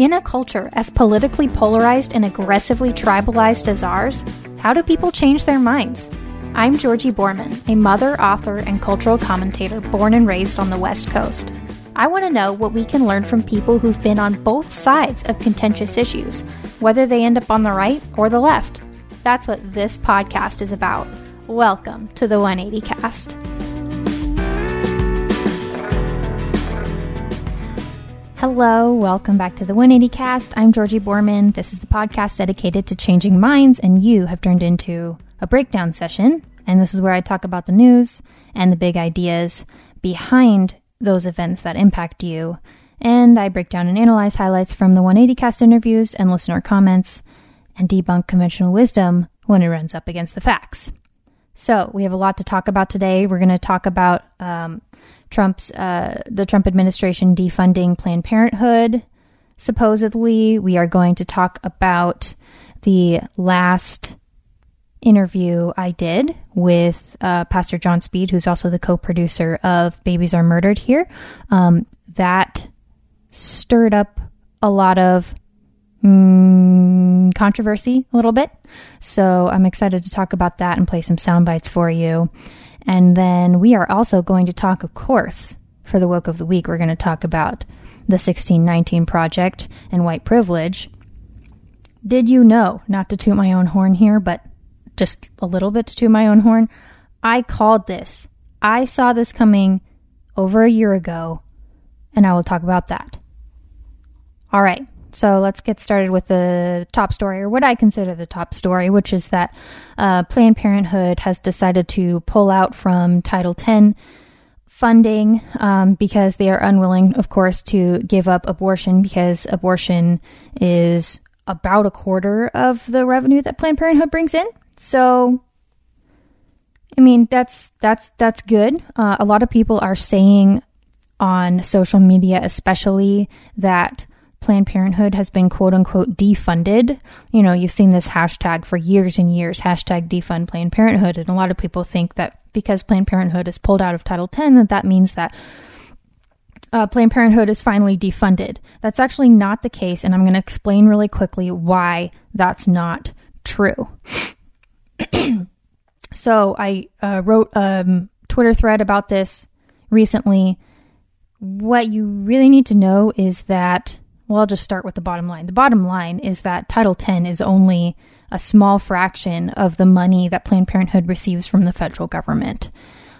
In a culture as politically polarized and aggressively tribalized as ours, how do people change their minds? I'm Georgi Boorman, a mother, author, and cultural commentator born and raised on the West Coast. I want to know what we can learn from people who've been on both sides of contentious issues, whether they end up on the right or the left. That's what this podcast is about. Welcome to the 180 Cast. Hello, welcome back to the 180 Cast. I'm Georgi Boorman. This is the podcast dedicated to changing minds, and you have turned into a breakdown session. And this is where I talk about the news and the big ideas behind those events that impact you. And I break down and analyze highlights from the 180 Cast interviews and listener comments and debunk conventional wisdom when it runs up against the facts. So, we have a lot to talk about today. We're going to talk about um, Trump's uh, the Trump administration defunding Planned Parenthood. Supposedly, we are going to talk about the last interview I did with uh, Pastor Jon Speed, who's also the co-producer of Babies Are Murdered here. Um, that stirred up a lot of mm, controversy a little bit. So I'm excited to talk about that and play some sound bites for you. And then we are also going to talk, of course, for the Woke of the Week, we're going to talk about the 1619 Project and white privilege. Did you know, not to toot my own horn here, but just a little bit to toot my own horn, I called this. I saw this coming over a year ago, and I will talk about that. All right, so let's get started with the top story, or what I consider the top story, which is that uh, Planned Parenthood has decided to pull out from Title X funding um, because they are unwilling, of course, to give up abortion because abortion is about a quarter of the revenue that Planned Parenthood brings in. So, I mean, that's that's that's good. Uh, a lot of people are saying on social media, especially that Planned Parenthood has been quote unquote defunded. You know, you've seen this hashtag for years and years, hashtag defund Planned Parenthood. And a lot of people think that because Planned Parenthood is pulled out of Title X, that that means that uh, Planned Parenthood is finally defunded. That's actually not the case. And I'm going to explain really quickly why that's not true. so I uh, wrote a um, Twitter thread about this recently. What you really need to know is that well, I'll just start with the bottom line. The bottom line is that Title X is only a small fraction of the money that Planned Parenthood receives from the federal government.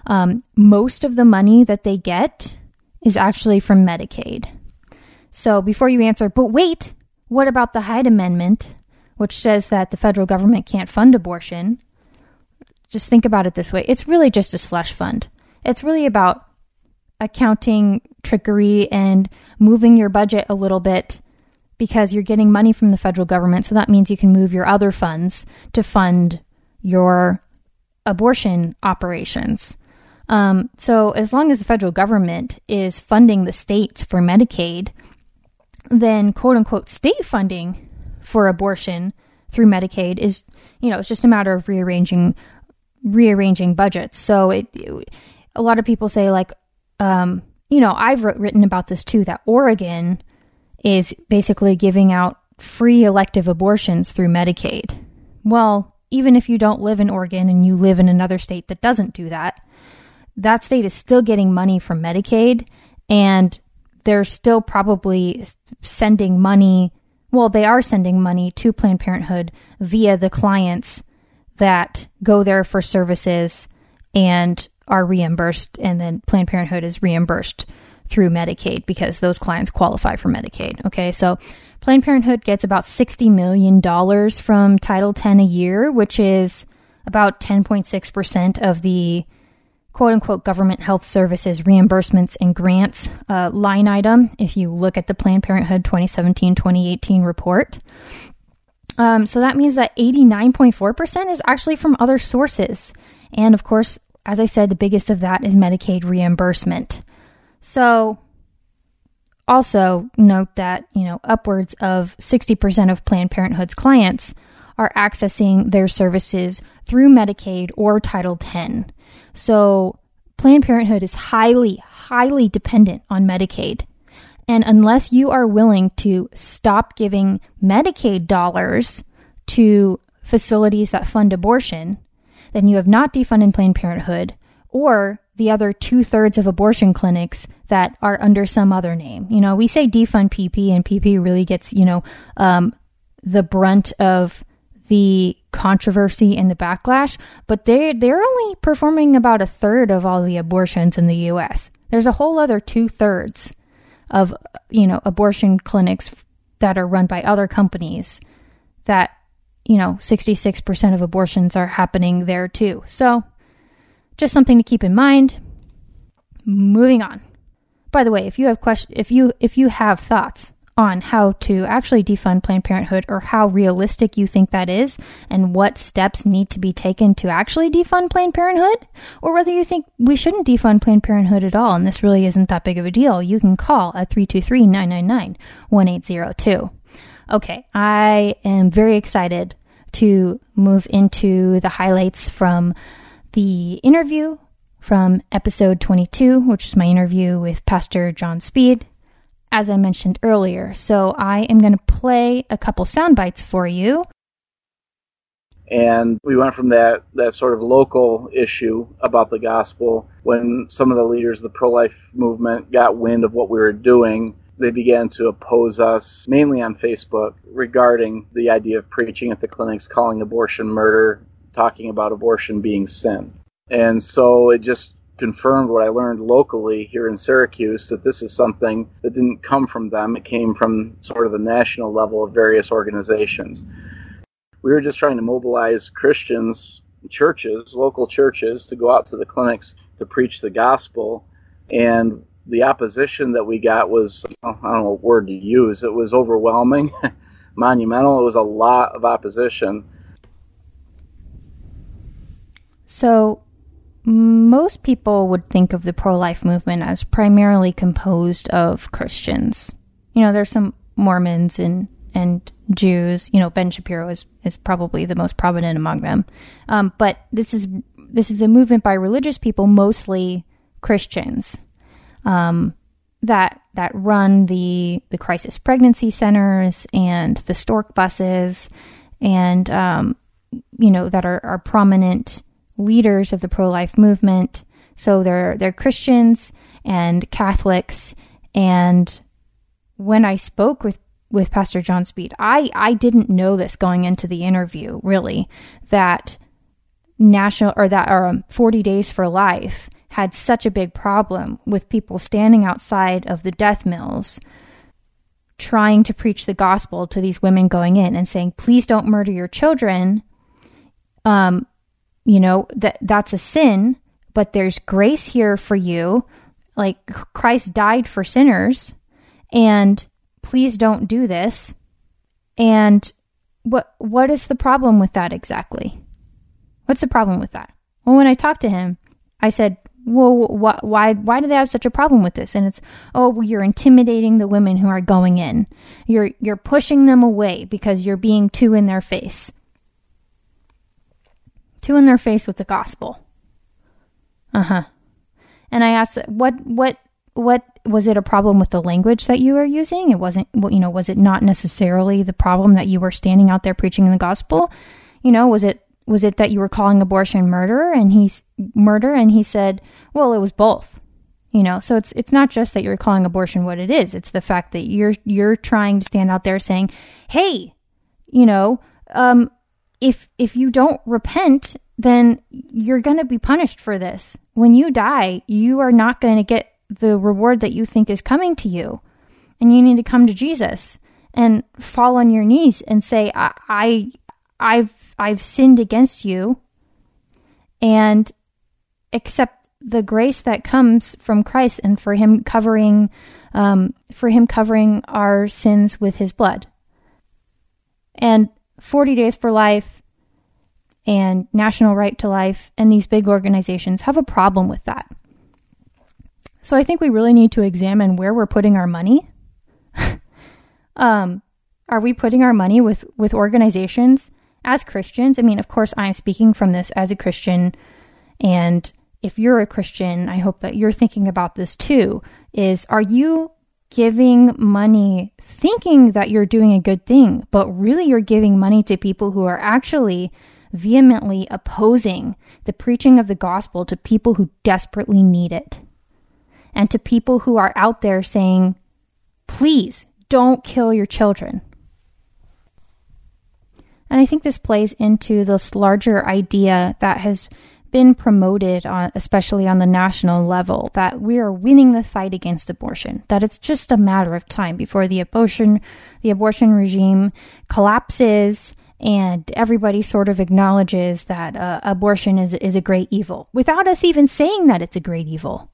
Um, most of the money that they get is actually from Medicaid. So before you answer, but wait, what about the Hyde Amendment, which says that the federal government can't fund abortion? Just think about it this way it's really just a slush fund. It's really about accounting trickery and moving your budget a little bit because you're getting money from the federal government. So that means you can move your other funds to fund your abortion operations. Um, so as long as the federal government is funding the states for Medicaid, then quote unquote state funding for abortion through Medicaid is, you know, it's just a matter of rearranging rearranging budgets. So it, it a lot of people say like, um, you know, I've written about this too that Oregon is basically giving out free elective abortions through Medicaid. Well, even if you don't live in Oregon and you live in another state that doesn't do that, that state is still getting money from Medicaid and they're still probably sending money. Well, they are sending money to Planned Parenthood via the clients that go there for services and are reimbursed, and then Planned Parenthood is reimbursed through Medicaid because those clients qualify for Medicaid. Okay, so Planned Parenthood gets about $60 million from Title X a year, which is about 10.6% of the quote unquote government health services reimbursements and grants uh, line item if you look at the Planned Parenthood 2017 2018 report. Um, so that means that 89.4% is actually from other sources. And of course, as I said, the biggest of that is Medicaid reimbursement. So also note that, you know, upwards of 60% of Planned Parenthood's clients are accessing their services through Medicaid or Title X. So Planned Parenthood is highly, highly dependent on Medicaid. And unless you are willing to stop giving Medicaid dollars to facilities that fund abortion, then you have not defunded Planned Parenthood or the other two thirds of abortion clinics that are under some other name. You know, we say defund PP, and PP really gets, you know, um, the brunt of the controversy and the backlash, but they they're only performing about a third of all the abortions in the U.S. There's a whole other two thirds of you know abortion clinics that are run by other companies that you know 66% of abortions are happening there too. So just something to keep in mind. Moving on. By the way, if you have question if you if you have thoughts on how to actually defund Planned Parenthood or how realistic you think that is and what steps need to be taken to actually defund Planned Parenthood, or whether you think we shouldn't defund Planned Parenthood at all and this really isn't that big of a deal, you can call at 323 999 1802. Okay, I am very excited to move into the highlights from the interview from episode 22, which is my interview with Pastor Jon Speed as I mentioned earlier. So I am going to play a couple sound bites for you. And we went from that, that sort of local issue about the gospel when some of the leaders of the pro life movement got wind of what we were doing. They began to oppose us, mainly on Facebook, regarding the idea of preaching at the clinics, calling abortion murder, talking about abortion being sin. And so it just confirmed what I learned locally here in Syracuse that this is something that didn't come from them. It came from sort of the national level of various organizations. We were just trying to mobilize Christians, churches, local churches, to go out to the clinics to preach the gospel. And the opposition that we got was, I don't know what word to use, it was overwhelming, monumental. It was a lot of opposition. So, most people would think of the pro life movement as primarily composed of Christians. You know, there's some Mormons and and Jews. You know, Ben Shapiro is is probably the most prominent among them. Um, but this is this is a movement by religious people, mostly Christians, um, that that run the the crisis pregnancy centers and the stork buses, and um, you know that are, are prominent leaders of the pro life movement. So they're they're Christians and Catholics. And when I spoke with with Pastor John Speed, I I didn't know this going into the interview really that national or that or um, 40 days for life had such a big problem with people standing outside of the death mills trying to preach the gospel to these women going in and saying please don't murder your children. Um, you know that that's a sin but there's grace here for you. Like Christ died for sinners and please don't do this. And what what is the problem with that exactly? What's the problem with that? Well when i talked to him i said well wh- why why do they have such a problem with this and it's oh you're intimidating the women who are going in you're you're pushing them away because you're being too in their face Too in their face with the gospel. Uh huh. And I asked, what, what, what was it a problem with the language that you were using? It wasn't, you know, was it not necessarily the problem that you were standing out there preaching the gospel? You know, was it, was it that you were calling abortion murder and he's murder? And he said, well, it was both. You know, so it's it's not just that you're calling abortion what it is. It's the fact that you're you're trying to stand out there saying, "Hey, you know, um, if if you don't repent, then you're going to be punished for this. When you die, you are not going to get the reward that you think is coming to you. And you need to come to Jesus and fall on your knees and say, I, I I've I've sinned against you and accept the grace that comes from Christ and for him covering um, for him covering our sins with his blood. And 40 days for life and national right to life and these big organizations have a problem with that. So I think we really need to examine where we're putting our money. um, are we putting our money with with organizations as Christians? I mean, of course, I'm speaking from this as a Christian, and if you're a Christian, I hope that you're thinking about this too. Is are you giving money thinking that you're doing a good thing, but really you're giving money to people who are actually vehemently opposing the preaching of the gospel to people who desperately need it? and to people who are out there saying, please don't kill your children. And I think this plays into this larger idea that has been promoted, on, especially on the national level, that we are winning the fight against abortion. That it's just a matter of time before the abortion, the abortion regime collapses, and everybody sort of acknowledges that uh, abortion is is a great evil, without us even saying that it's a great evil.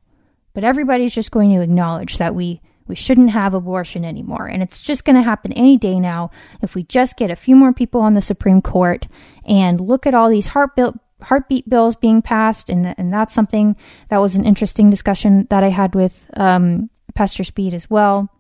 But everybody's just going to acknowledge that we we shouldn't have abortion anymore. And it's just going to happen any day now if we just get a few more people on the Supreme Court and look at all these heartbeat, heartbeat bills being passed. And, and that's something that was an interesting discussion that I had with um, Pastor Speed as well.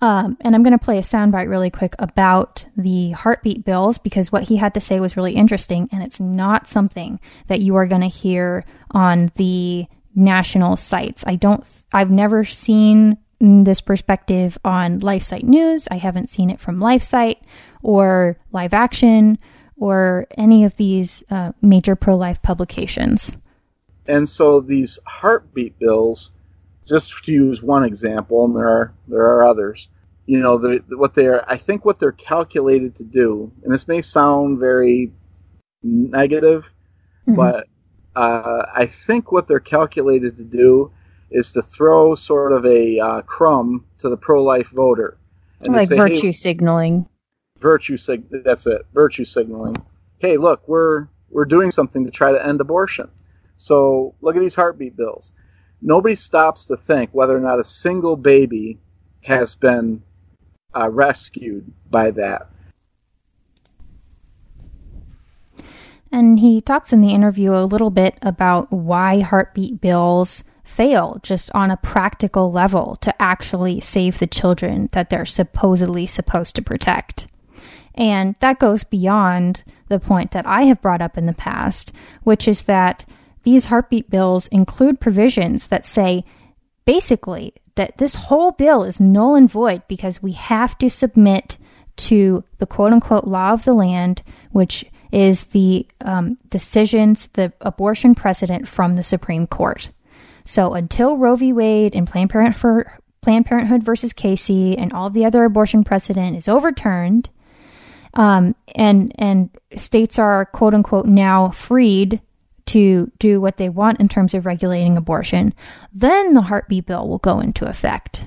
Um, and I'm going to play a soundbite really quick about the heartbeat bills because what he had to say was really interesting. And it's not something that you are going to hear on the national sites. I don't, I've never seen this perspective on LifeSite News. I haven't seen it from LifeSite or Live Action or any of these uh, major pro life publications. And so these heartbeat bills, just to use one example, and there are there are others. You know, the, what they're I think what they're calculated to do, and this may sound very negative, mm-hmm. but uh, I think what they're calculated to do is to throw sort of a uh, crumb to the pro-life voter, and like say, virtue hey, signaling. Virtue sig. That's it. Virtue signaling. Hey, look, we're we're doing something to try to end abortion. So look at these heartbeat bills. Nobody stops to think whether or not a single baby has been uh, rescued by that. And he talks in the interview a little bit about why heartbeat bills fail just on a practical level to actually save the children that they're supposedly supposed to protect. And that goes beyond the point that I have brought up in the past, which is that these heartbeat bills include provisions that say basically that this whole bill is null and void because we have to submit to the quote unquote law of the land, which is the um, decisions, the abortion precedent from the Supreme Court. So until Roe v. Wade and Planned Parenthood, Planned Parenthood versus Casey and all the other abortion precedent is overturned, um, and and states are quote unquote now freed to do what they want in terms of regulating abortion, then the heartbeat bill will go into effect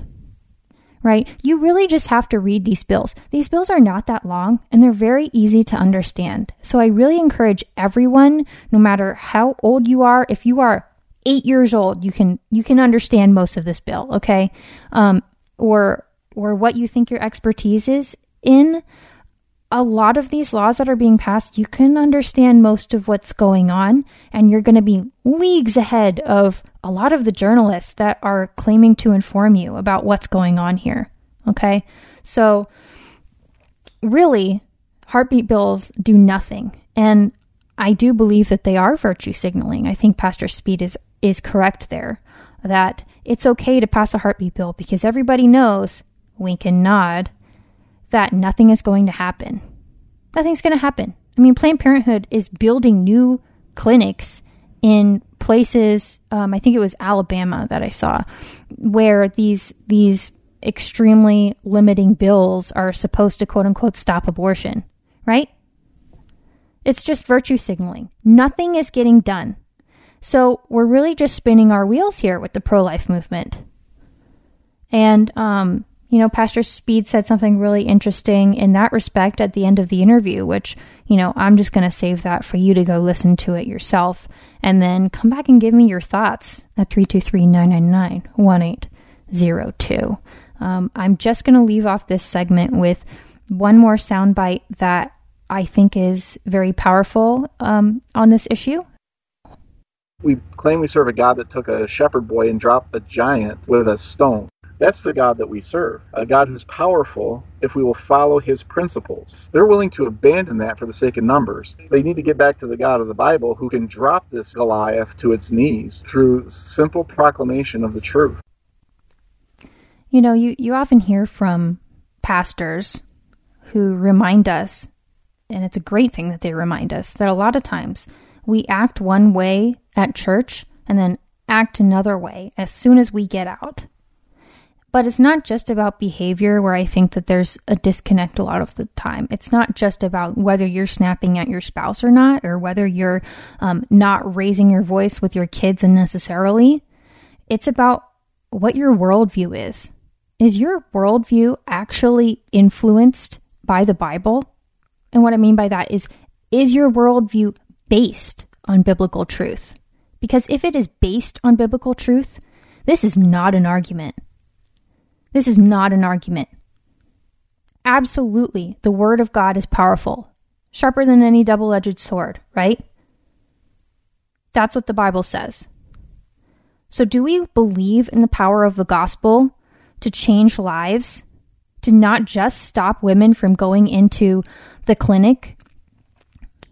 right? You really just have to read these bills. These bills are not that long and they're very easy to understand. So I really encourage everyone, no matter how old you are, if you are eight years old, you can you can understand most of this bill, okay? Um, or or what you think your expertise is in a lot of these laws that are being passed, you can understand most of what's going on, and you're going to be leagues ahead of a lot of the journalists that are claiming to inform you about what's going on here. Okay? So, really, heartbeat bills do nothing. And I do believe that they are virtue signaling. I think Pastor Speed is, is correct there that it's okay to pass a heartbeat bill because everybody knows, wink and nod, that nothing is going to happen. Nothing's going to happen. I mean, Planned Parenthood is building new clinics in places. Um, I think it was Alabama that I saw, where these these extremely limiting bills are supposed to quote unquote stop abortion. Right? It's just virtue signaling. Nothing is getting done. So we're really just spinning our wheels here with the pro life movement. And um, You know, Pastor Speed said something really interesting in that respect at the end of the interview, which, you know, I'm just going to save that for you to go listen to it yourself and then come back and give me your thoughts at 323 999 1802. Um, I'm just going to leave off this segment with one more soundbite that I think is very powerful um, on this issue. We claim we serve a God that took a shepherd boy and dropped a giant with a stone. That's the God that we serve, a God who's powerful if we will follow his principles. They're willing to abandon that for the sake of numbers. They need to get back to the God of the Bible who can drop this Goliath to its knees through simple proclamation of the truth. You know, you, you often hear from pastors who remind us, and it's a great thing that they remind us, that a lot of times we act one way at church and then act another way as soon as we get out. But it's not just about behavior where I think that there's a disconnect a lot of the time. It's not just about whether you're snapping at your spouse or not, or whether you're um, not raising your voice with your kids unnecessarily. It's about what your worldview is. Is your worldview actually influenced by the Bible? And what I mean by that is, is your worldview based on biblical truth? Because if it is based on biblical truth, this is not an argument. This is not an argument. Absolutely, the Word of God is powerful, sharper than any double edged sword, right? That's what the Bible says. So, do we believe in the power of the gospel to change lives? To not just stop women from going into the clinic,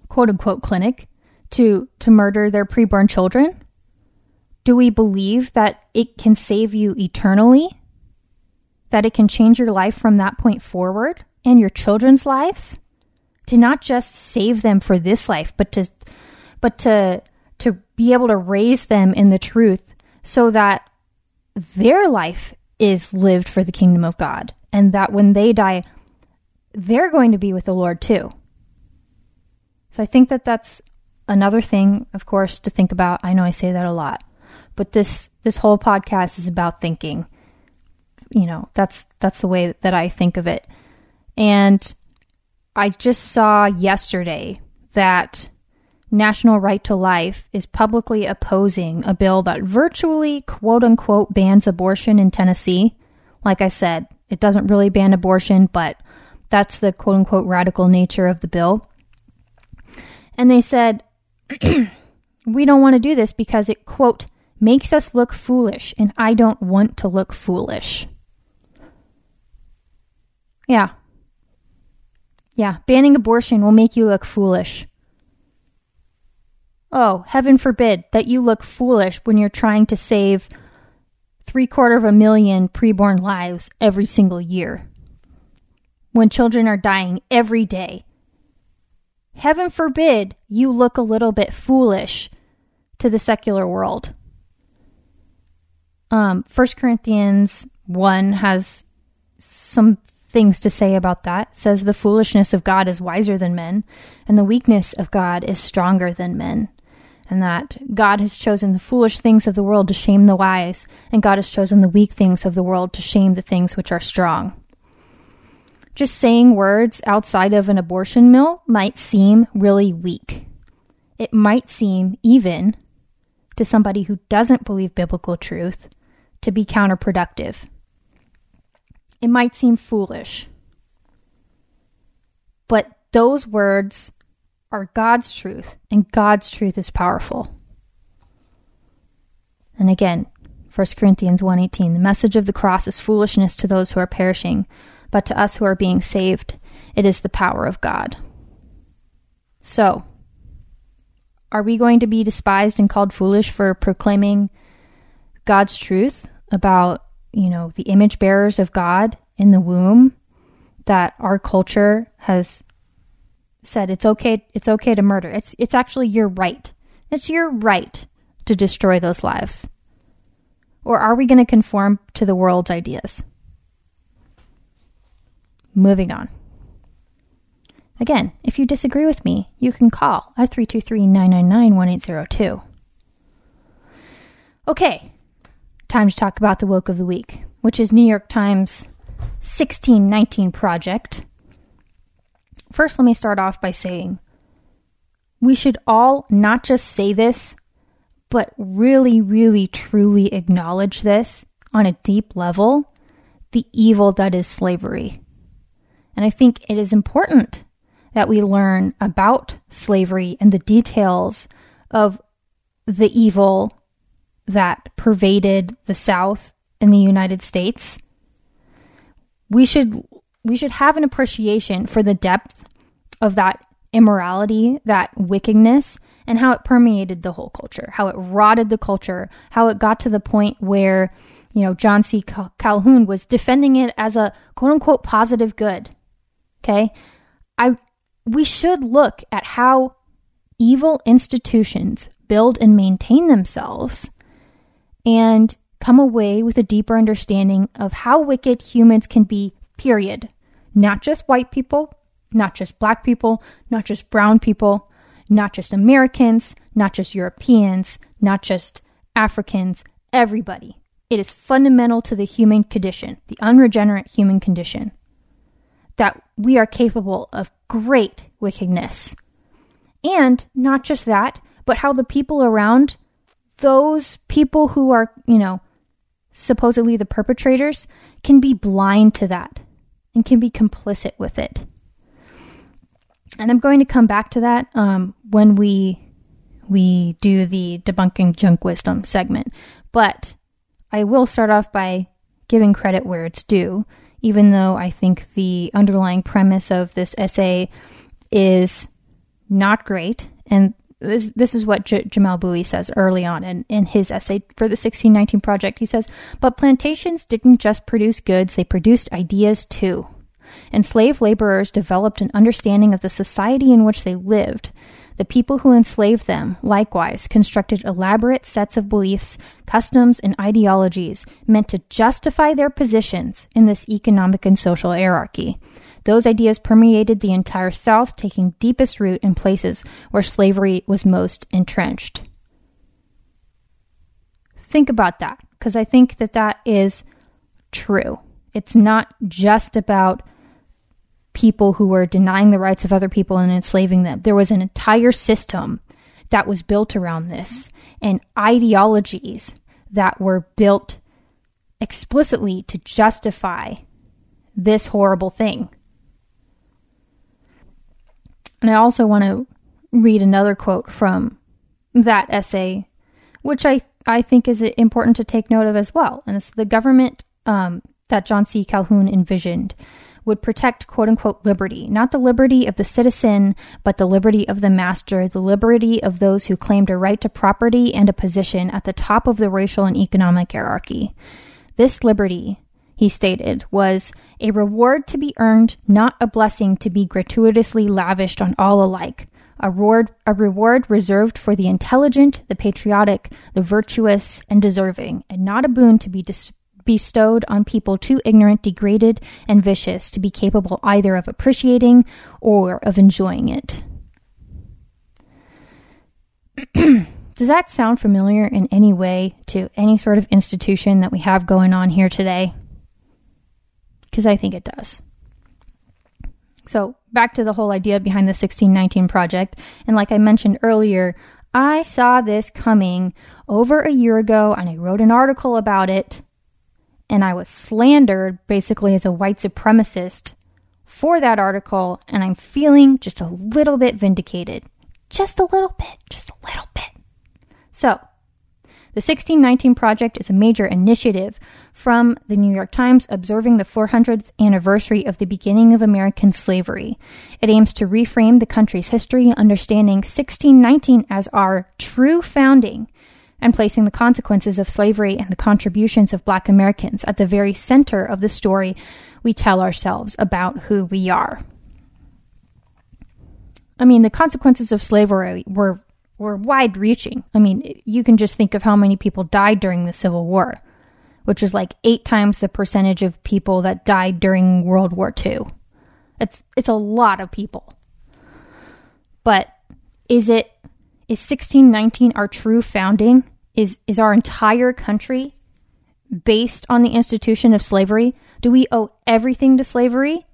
quote unquote clinic, to, to murder their preborn children? Do we believe that it can save you eternally? That it can change your life from that point forward and your children's lives to not just save them for this life but to but to to be able to raise them in the truth so that their life is lived for the kingdom of God and that when they die they're going to be with the Lord too. So I think that that's another thing of course to think about. I know I say that a lot. But this this whole podcast is about thinking you know, that's that's the way that I think of it. And I just saw yesterday that National Right to Life is publicly opposing a bill that virtually quote unquote bans abortion in Tennessee. Like I said, it doesn't really ban abortion, but that's the quote unquote radical nature of the bill. And they said, we don't want to do this because it, quote, makes us look foolish, and I don't want to look foolish. Yeah. Yeah, banning abortion will make you look foolish. Oh, heaven forbid that you look foolish when you're trying to save three quarter of a million preborn lives every single year. When children are dying every day. Heaven forbid you look a little bit foolish to the secular world. Um, 1 Corinthians 1 has some things to say about that. Says the foolishness of God is wiser than men, and the weakness of God is stronger than men. And that God has chosen the foolish things of the world to shame the wise, and God has chosen the weak things of the world to shame the things which are strong. Just saying words outside of an abortion mill might seem really weak. It might seem, even to somebody who doesn't believe biblical truth, to be counterproductive. It might seem foolish, but those words are God's truth, and God's truth is powerful. And again, 1 Corinthians 1:18, the message of the cross is foolishness to those who are perishing, but to us who are being saved, it is the power of God. So, are we going to be despised and called foolish for proclaiming God's truth about you know, the image bearers of God in the womb that our culture has said it's okay it's okay to murder. It's it's actually your right. It's your right to destroy those lives. Or are we going to conform to the world's ideas? Moving on. Again, if you disagree with me, you can call at 323 999 1802. Okay, time to talk about the woke of the week, which is New York Times 1619 Project. First, let me start off by saying we should all not just say this, but really, really, truly acknowledge this on a deep level the evil that is slavery. And I think it is important that we learn about slavery and the details of the evil that pervaded the South in the United States. We should we should have an appreciation for the depth of that immorality, that wickedness, and how it permeated the whole culture, how it rotted the culture, how it got to the point where, you know, John C. Calhoun was defending it as a quote unquote positive good. Okay. I, we should look at how evil institutions build and maintain themselves and come away with a deeper understanding of how wicked humans can be, period. Not just white people, not just black people, not just brown people, not just Americans, not just Europeans, not just Africans, everybody. It is fundamental to the human condition, the unregenerate human condition, that we are capable of great wickedness. And not just that, but how the people around those people who are, you know, supposedly the perpetrators can be blind to that and can be complicit with it and I'm going to come back to that um, when we we do the debunking junk wisdom segment. But I will start off by giving credit where it's due, even though I think the underlying premise of this essay is not great. And this, this is what J- Jamelle Bouie says early on in, in his essay for the 1619 Project. He says, But plantations didn't just produce goods, they produced ideas too. Enslaved laborers developed an understanding of the society in which they lived. The people who enslaved them, likewise, constructed elaborate sets of beliefs, customs, and ideologies meant to justify their positions in this economic and social hierarchy. Those ideas permeated the entire South, taking deepest root in places where slavery was most entrenched. Think about that, because I think that that is true. It's not just about people who were denying the rights of other people and enslaving them. There was an entire system that was built around this and ideologies that were built explicitly to justify this horrible thing. And I also want to read another quote from that essay, which I, I think is important to take note of as well. And it's the government um, that John C. Calhoun envisioned would protect quote unquote liberty, not the liberty of the citizen, but the liberty of the master, the liberty of those who claimed a right to property and a position at the top of the racial and economic hierarchy. This liberty, he stated, was a reward to be earned, not a blessing to be gratuitously lavished on all alike. A reward, a reward reserved for the intelligent, the patriotic, the virtuous, and deserving, and not a boon to be dis- bestowed on people too ignorant, degraded, and vicious to be capable either of appreciating or of enjoying it. Does that sound familiar in any way to any sort of institution that we have going on here today? Because I think it does. So, back to the whole idea behind the 1619 project. And like I mentioned earlier, I saw this coming over a year ago and I wrote an article about it and I was slandered basically as a white supremacist for that article, and I'm feeling just a little bit vindicated. Just a little bit, just a little bit. So, the 1619 Project is a major initiative from the New York Times observing the 400th anniversary of the beginning of American slavery. It aims to reframe the country's history, understanding 1619 as our true founding and placing the consequences of slavery and the contributions of black Americans at the very center of the story we tell ourselves about who we are. I mean, the consequences of slavery were were wide reaching. I mean, you can just think of how many people died during the Civil War, which was like 8 times the percentage of people that died during World War II. It's it's a lot of people. But is it is 1619 our true founding? Is, is our entire country based on the institution of slavery? Do we owe everything to slavery?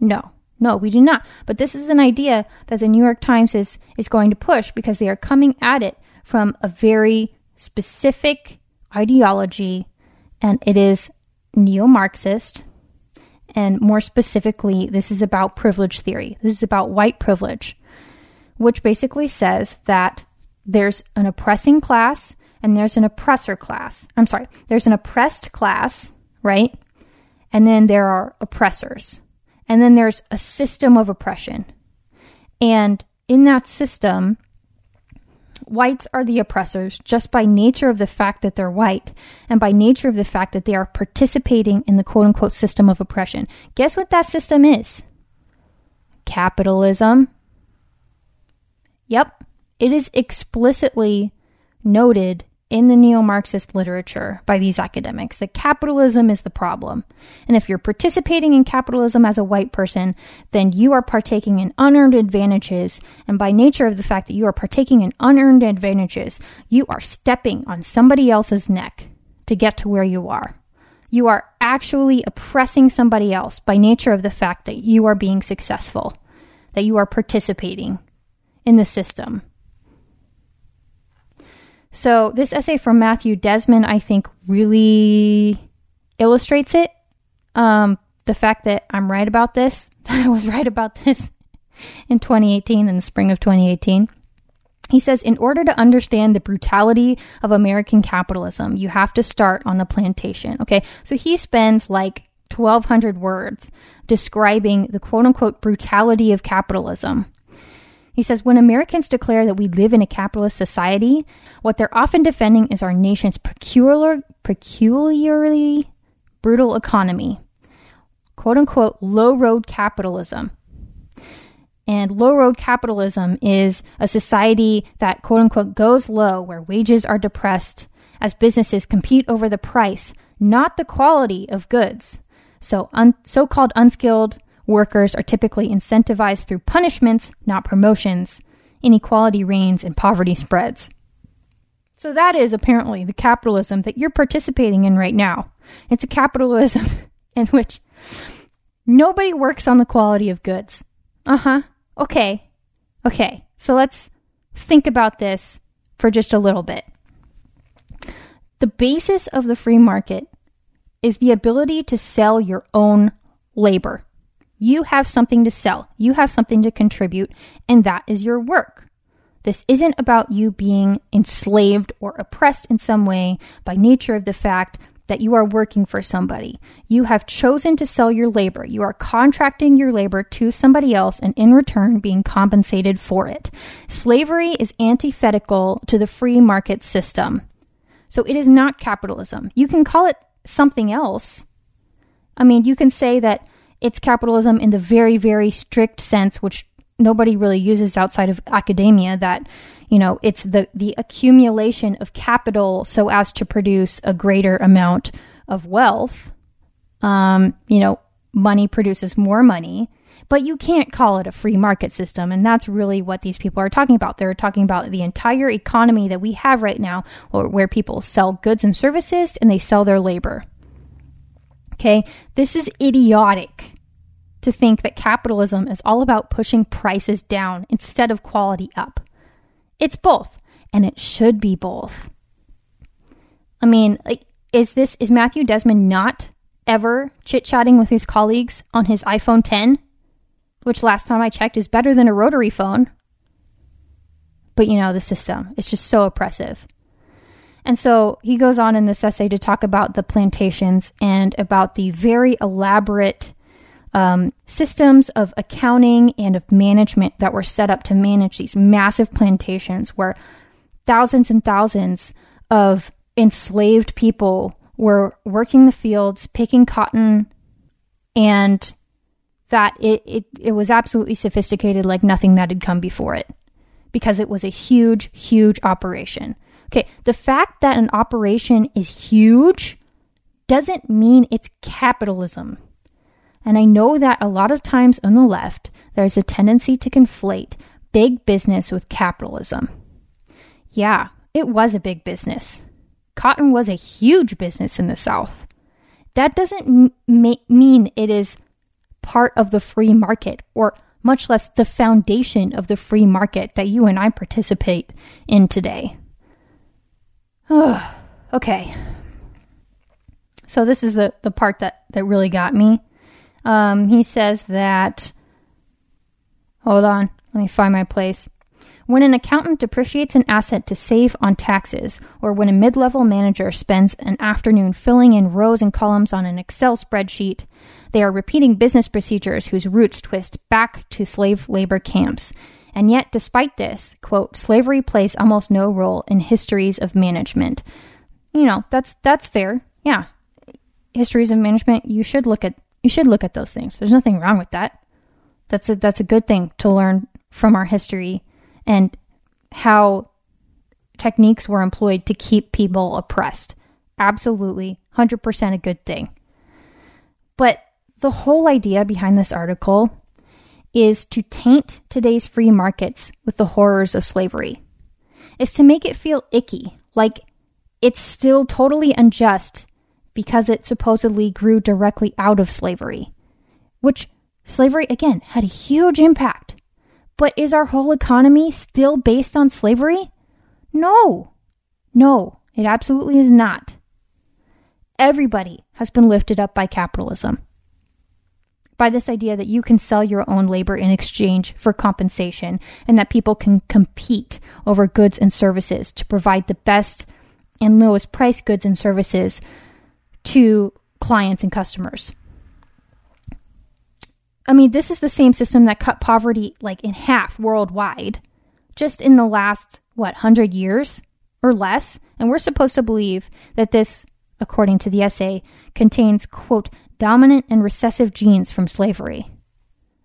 No. No, we do not. But this is an idea that the New York Times is, is going to push because they are coming at it from a very specific ideology, and it is neo Marxist. And more specifically, this is about privilege theory. This is about white privilege, which basically says that there's an oppressing class and there's an oppressor class. I'm sorry, there's an oppressed class, right? And then there are oppressors. And then there's a system of oppression. And in that system, whites are the oppressors just by nature of the fact that they're white and by nature of the fact that they are participating in the quote unquote system of oppression. Guess what that system is? Capitalism. Yep, it is explicitly noted in the neo Marxist literature by these academics that capitalism is the problem. And if you're participating in capitalism as a white person, then you are partaking in unearned advantages. And by nature of the fact that you are partaking in unearned advantages, you are stepping on somebody else's neck to get to where you are. You are actually oppressing somebody else by nature of the fact that you are being successful, that you are participating in the system. So, this essay from Matthew Desmond, I think, really illustrates it. Um, the fact that I'm right about this, that I was right about this in 2018, in the spring of 2018. He says, in order to understand the brutality of American capitalism, you have to start on the plantation. Okay, so he spends like 1,200 words describing the quote unquote brutality of capitalism. He says, when Americans declare that we live in a capitalist society, what they're often defending is our nation's peculiar, peculiarly brutal economy, quote unquote, low road capitalism. And low road capitalism is a society that, quote unquote, goes low, where wages are depressed as businesses compete over the price, not the quality of goods. So, un- so called unskilled Workers are typically incentivized through punishments, not promotions. Inequality reigns and poverty spreads. So, that is apparently the capitalism that you're participating in right now. It's a capitalism in which nobody works on the quality of goods. Uh huh. Okay. Okay. So, let's think about this for just a little bit. The basis of the free market is the ability to sell your own labor. You have something to sell, you have something to contribute, and that is your work. This isn't about you being enslaved or oppressed in some way by nature of the fact that you are working for somebody. You have chosen to sell your labor. You are contracting your labor to somebody else and in return being compensated for it. Slavery is antithetical to the free market system. So it is not capitalism. You can call it something else. I mean, you can say that it's capitalism in the very, very strict sense, which nobody really uses outside of academia, that, you know, it's the, the accumulation of capital so as to produce a greater amount of wealth. Um, you know, money produces more money, but you can't call it a free market system. And that's really what these people are talking about. They're talking about the entire economy that we have right now, where people sell goods and services and they sell their labor. Okay, this is idiotic to think that capitalism is all about pushing prices down instead of quality up. It's both, and it should be both. I mean, is this is Matthew Desmond not ever chit chatting with his colleagues on his iPhone 10, which last time I checked is better than a rotary phone? But you know, the system is just so oppressive. And so he goes on in this essay to talk about the plantations and about the very elaborate um, systems of accounting and of management that were set up to manage these massive plantations where thousands and thousands of enslaved people were working the fields, picking cotton, and that it, it, it was absolutely sophisticated like nothing that had come before it because it was a huge, huge operation. Okay, the fact that an operation is huge doesn't mean it's capitalism. And I know that a lot of times on the left, there's a tendency to conflate big business with capitalism. Yeah, it was a big business. Cotton was a huge business in the South. that doesn't m- mean it is part of the free market or much less the foundation of the free market that you and I participate in today. okay. So this is the, the part that, that really got me. Um, he says that, hold on, let me find my place. When an accountant depreciates an asset to save on taxes, or when a mid level manager spends an afternoon filling in rows and columns on an Excel spreadsheet, they are repeating business procedures whose roots twist back to slave labor camps. And yet, despite this, quote, slavery plays almost no role in histories of management. You know, that's that's fair. Yeah. Histories of management, you should look at you should look at those things. There's nothing wrong with that. That's a that's a good thing to learn from our history and how techniques were employed to keep people oppressed. Absolutely, 100% a good thing. But the whole idea behind this article is to taint today's free markets with the horrors of slavery. Is to make it feel icky, like it's still totally unjust because it supposedly grew directly out of slavery, which slavery, again, had a huge impact but is our whole economy still based on slavery? No. No, it absolutely is not. Everybody has been lifted up by capitalism. By this idea that you can sell your own labor in exchange for compensation and that people can compete over goods and services to provide the best and lowest price goods and services to clients and customers. I mean, this is the same system that cut poverty like in half worldwide just in the last, what, 100 years or less. And we're supposed to believe that this, according to the essay, contains, quote, dominant and recessive genes from slavery.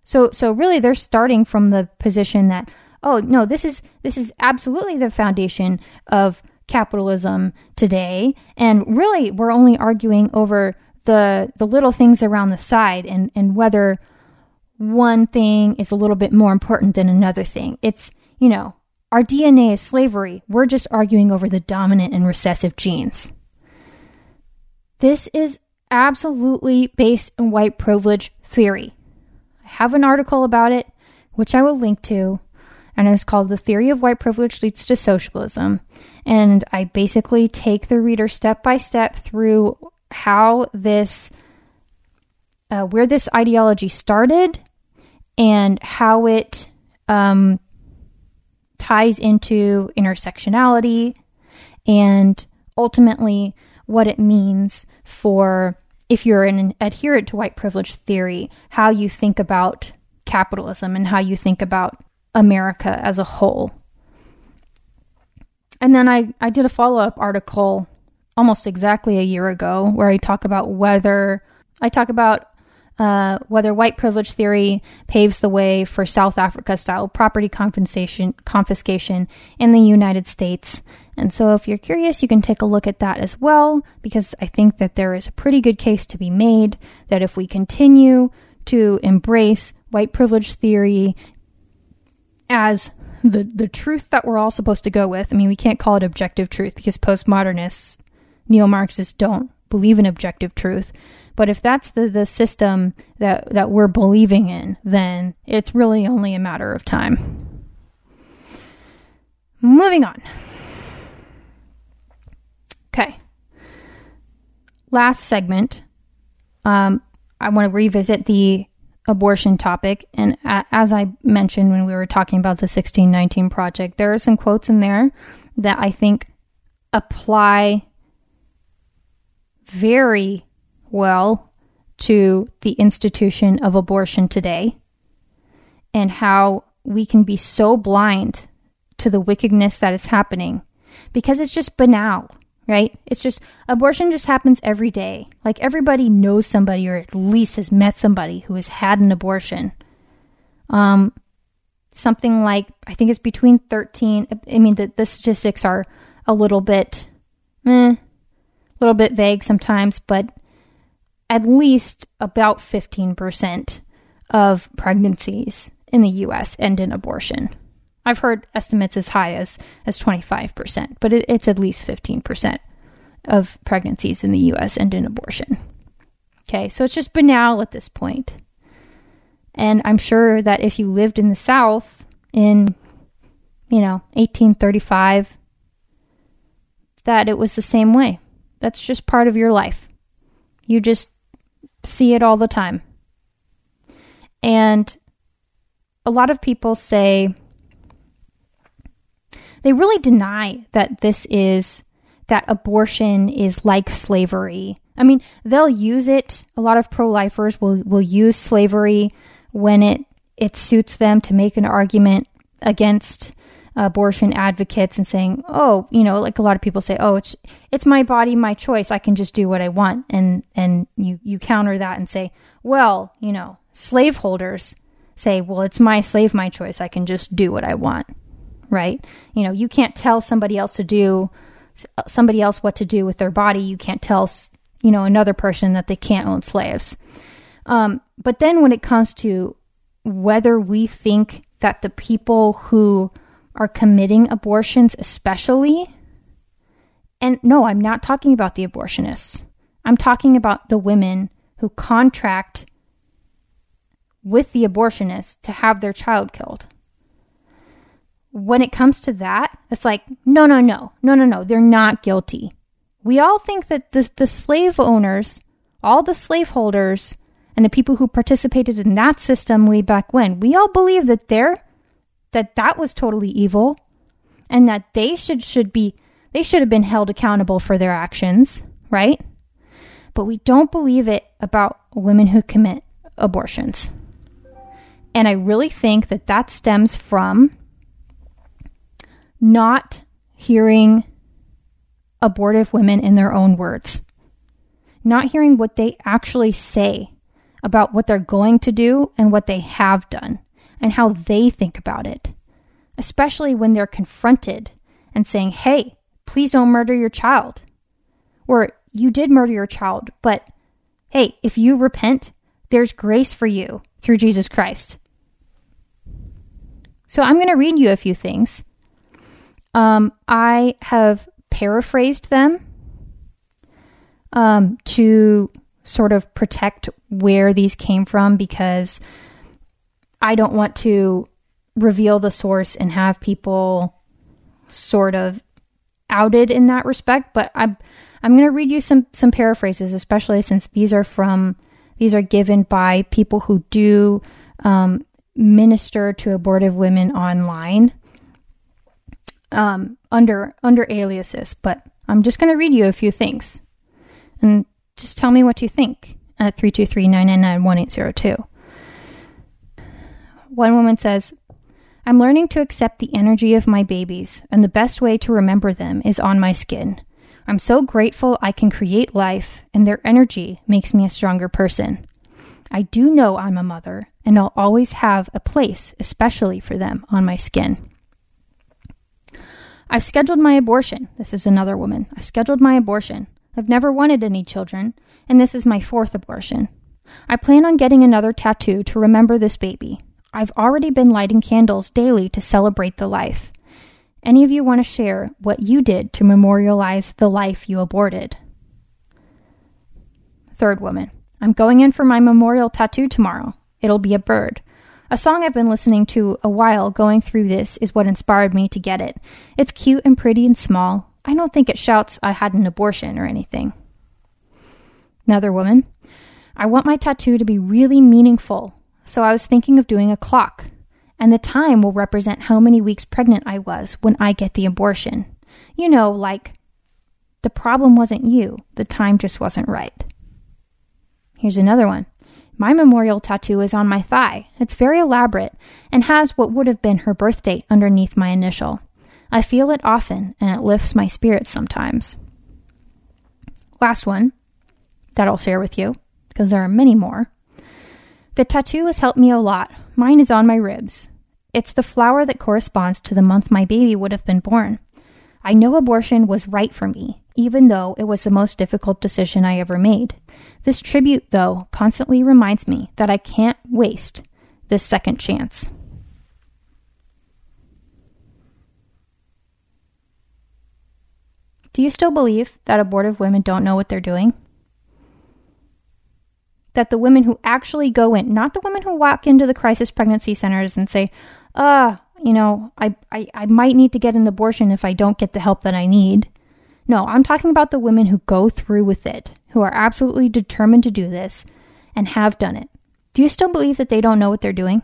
So, so really they're starting from the position that, oh, no, this is, this is absolutely the foundation of capitalism today. And really we're only arguing over the, the little things around the side and, and whether one thing is a little bit more important than another thing. It's, you know, our DNA is slavery. We're just arguing over the dominant and recessive genes. This is absolutely based in white privilege theory. I have an article about it, which I will link to, and it's called The Theory of White Privilege Leads to Socialism. And I basically take the reader step by step through how this, uh, where this ideology started and how it um, ties into intersectionality and ultimately what it means for if you're an adherent to white privilege theory, how you think about capitalism and how you think about America as a whole. And then I, I did a follow up article almost exactly a year ago where I talk about whether I talk about uh, whether white privilege theory paves the way for South Africa style property compensation confiscation in the United States. And so, if you're curious, you can take a look at that as well, because I think that there is a pretty good case to be made that if we continue to embrace white privilege theory as the the truth that we're all supposed to go with. I mean, we can't call it objective truth because postmodernists, neo Marxists don't believe in objective truth. But if that's the, the system that, that we're believing in, then it's really only a matter of time. Moving on. Okay. Last segment, um, I want to revisit the abortion topic. And a- as I mentioned when we were talking about the 1619 Project, there are some quotes in there that I think apply very well to the institution of abortion today and how we can be so blind to the wickedness that is happening because it's just banal, right? It's just abortion just happens every day. Like everybody knows somebody or at least has met somebody who has had an abortion. Um, something like I think it's between 13 I mean the, the statistics are a little bit eh, a little bit vague sometimes, but at least about 15% of pregnancies in the US end in abortion. I've heard estimates as high as, as 25%, but it, it's at least 15% of pregnancies in the US end in abortion. Okay, so it's just banal at this point. And I'm sure that if you lived in the South in, you know, 1835, that it was the same way. That's just part of your life. You just see it all the time. And a lot of people say they really deny that this is that abortion is like slavery. I mean, they'll use it. A lot of pro-lifers will will use slavery when it it suits them to make an argument against abortion advocates and saying, "Oh, you know, like a lot of people say, "Oh, it's it's my body, my choice. I can just do what I want." And and you you counter that and say, "Well, you know, slaveholders say, "Well, it's my slave, my choice. I can just do what I want." Right? You know, you can't tell somebody else to do somebody else what to do with their body. You can't tell, you know, another person that they can't own slaves. Um, but then when it comes to whether we think that the people who are committing abortions, especially, and no, I'm not talking about the abortionists. I'm talking about the women who contract with the abortionist to have their child killed. When it comes to that, it's like, no, no, no, no, no, no, they're not guilty. We all think that the, the slave owners, all the slaveholders, and the people who participated in that system way back when, we all believe that they're that that was totally evil and that they should should be they should have been held accountable for their actions, right? But we don't believe it about women who commit abortions. And I really think that that stems from not hearing abortive women in their own words, not hearing what they actually say about what they're going to do and what they have done and how they think about it, especially when they're confronted and saying, hey, please don't murder your child. Or you did murder your child, but hey, if you repent, there's grace for you through Jesus Christ. So I'm going to read you a few things. Um, I have paraphrased them um, to sort of protect where these came from because I don't want to reveal the source and have people sort of outed in that respect, but I'm I'm going to read you some some paraphrases, especially since these are from these are given by people who do um, minister to abortive women online um, under under aliases. But I'm just going to read you a few things, and just tell me what you think at 323 999 1802. One woman says, I'm learning to accept the energy of my babies, and the best way to remember them is on my skin. I'm so grateful I can create life, and their energy makes me a stronger person. I do know I'm a mother, and I'll always have a place, especially for them, on my skin. I've scheduled my abortion. This is another woman. I've scheduled my abortion. I've never wanted any children, and this is my fourth abortion. I plan on getting another tattoo to remember this baby. I've already been lighting candles daily to celebrate the life. Any of you want to share what you did to memorialize the life you aborted? Third woman. I'm going in for my memorial tattoo tomorrow. It'll be a bird. A song I've been listening to a while going through this is what inspired me to get it. It's cute and pretty and small. I don't think it shouts I had an abortion or anything. Another woman. I want my tattoo to be really meaningful so I was thinking of doing a clock, and the time will represent how many weeks pregnant I was when I get the abortion. You know, like, the problem wasn't you, the time just wasn't right. Here's another one. My memorial tattoo is on my thigh. It's very elaborate and has what would have been her birth date underneath my initial. I feel it often and it lifts my spirits sometimes. Last one that I'll share with you, because there are many more. The tattoo has helped me a lot. Mine is on my ribs. It's the flower that corresponds to the month my baby would have been born. I know abortion was right for me, even though it was the most difficult decision I ever made. This tribute, though, constantly reminds me that I can't waste this second chance. Do you still believe that abortive women don't know what they're doing? that the women who actually go in, not the women who walk into the crisis pregnancy centers and say, uh, you know, I, I, I might need to get an abortion if I don't get the help that I need. No, I'm talking about the women who go through with it, who are absolutely determined to do this and have done it. Do you still believe that they don't know what they're doing?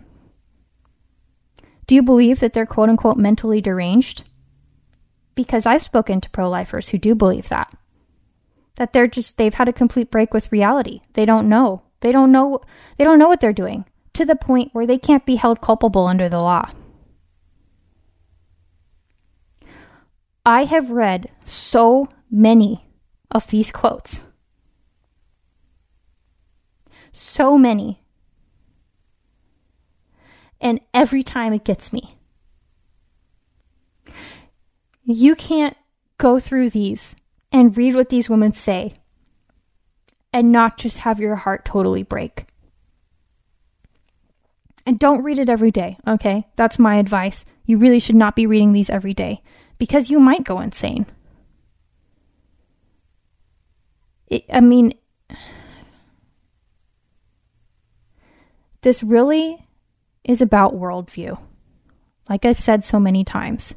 Do you believe that they're quote unquote mentally deranged? Because I've spoken to pro lifers who do believe that. That they're just, they've had a complete break with reality. They don't know. They don't know, they don't know what they're doing to the point where they can't be held culpable under the law. I have read so many of these quotes. So many. And every time it gets me. You can't go through these and read what these women say and not just have your heart totally break. And don't read it every day, okay? That's my advice. You really should not be reading these every day because you might go insane. It, I mean, this really is about worldview. Like I've said so many times.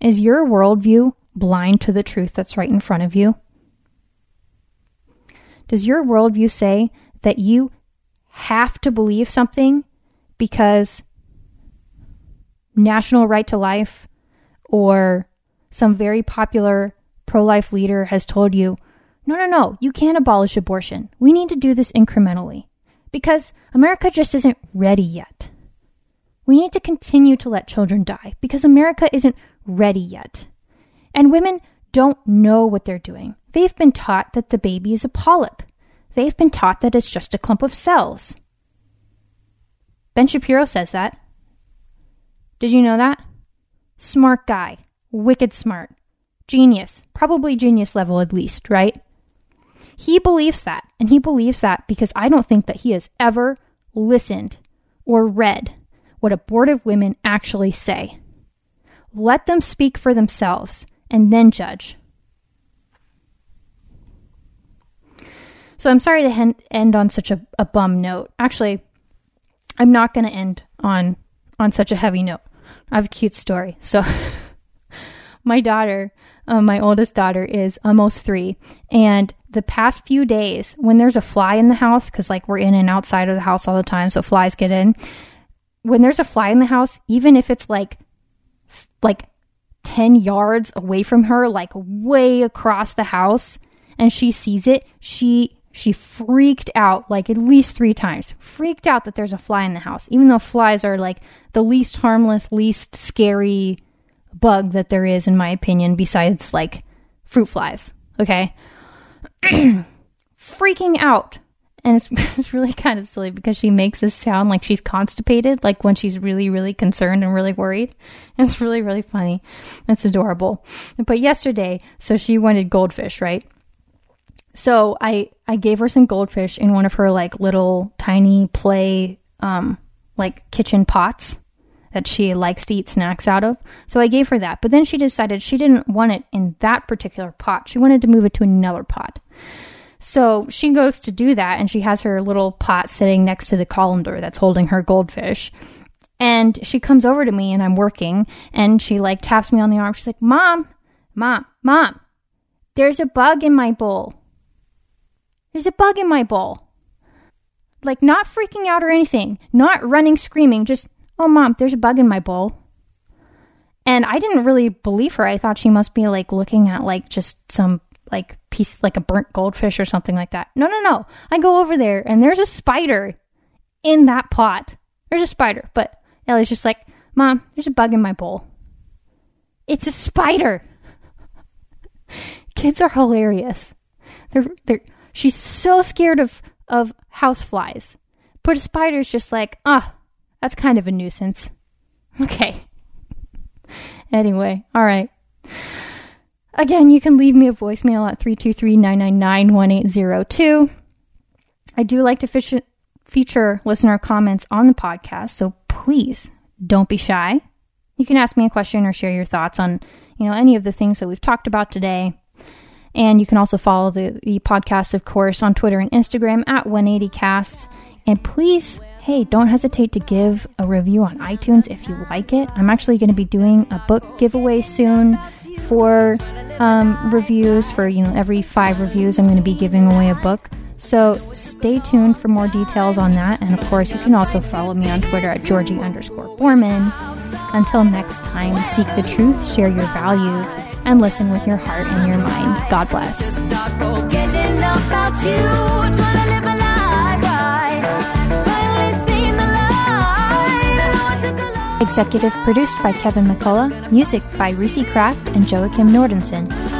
Is your worldview blind to the truth that's right in front of you? Does your worldview say that you have to believe something because national right to life or some very popular pro life leader has told you, no, no, no, you can't abolish abortion. We need to do this incrementally because America just isn't ready yet. We need to continue to let children die because America isn't ready yet. And women don't know what they're doing. They've been taught that the baby is a polyp. They've been taught that it's just a clump of cells. Ben Shapiro says that. Did you know that? Smart guy. Wicked smart. Genius. Probably genius level at least, right? He believes that. And he believes that because I don't think that he has ever listened or read what abortive women actually say. Let them speak for themselves and then judge. So I'm sorry to end on such a, a bum note. Actually, I'm not going to end on on such a heavy note. I have a cute story. So my daughter, uh, my oldest daughter, is almost three, and the past few days, when there's a fly in the house, because like we're in and outside of the house all the time, so flies get in. When there's a fly in the house, even if it's like like 10 yards away from her, like way across the house, and she sees it, she she freaked out like at least three times. Freaked out that there's a fly in the house, even though flies are like the least harmless, least scary bug that there is, in my opinion, besides like fruit flies. Okay. Freaking out. And it's, it's really kind of silly because she makes this sound like she's constipated, like when she's really, really concerned and really worried. It's really, really funny. It's adorable. But yesterday, so she wanted goldfish, right? So I I gave her some goldfish in one of her like little tiny play um like kitchen pots that she likes to eat snacks out of. So I gave her that. But then she decided she didn't want it in that particular pot. She wanted to move it to another pot. So she goes to do that and she has her little pot sitting next to the colander that's holding her goldfish. And she comes over to me and I'm working and she like taps me on the arm. She's like, Mom, Mom, Mom, there's a bug in my bowl. There's a bug in my bowl. Like, not freaking out or anything, not running screaming, just Oh, mom, there's a bug in my bowl. And I didn't really believe her. I thought she must be like looking at like just some like piece, like a burnt goldfish or something like that. No, no, no. I go over there and there's a spider in that pot. There's a spider. But Ellie's just like, Mom, there's a bug in my bowl. It's a spider. Kids are hilarious. They're, they're, she's so scared of, of house flies. But a spider's just like, ah, that's kind of a nuisance. Okay. anyway, all right. Again, you can leave me a voicemail at 323 999 1802. I do like to feature listener comments on the podcast, so please don't be shy. You can ask me a question or share your thoughts on, you know, any of the things that we've talked about today. And you can also follow the, the podcast, of course, on Twitter and Instagram at 180cast. And please, hey, don't hesitate to give a review on iTunes if you like it. I'm actually going to be doing a book giveaway soon for um, reviews. For you know, every five reviews, I'm going to be giving away a book. So stay tuned for more details on that. And of course, you can also follow me on Twitter at Georgi underscore Boorman. Until next time, seek the truth, share your values, and listen with your heart and your mind. God bless. Executive produced by Kevin McCullough, music by Ruthie Craft and Joachim Nordensson.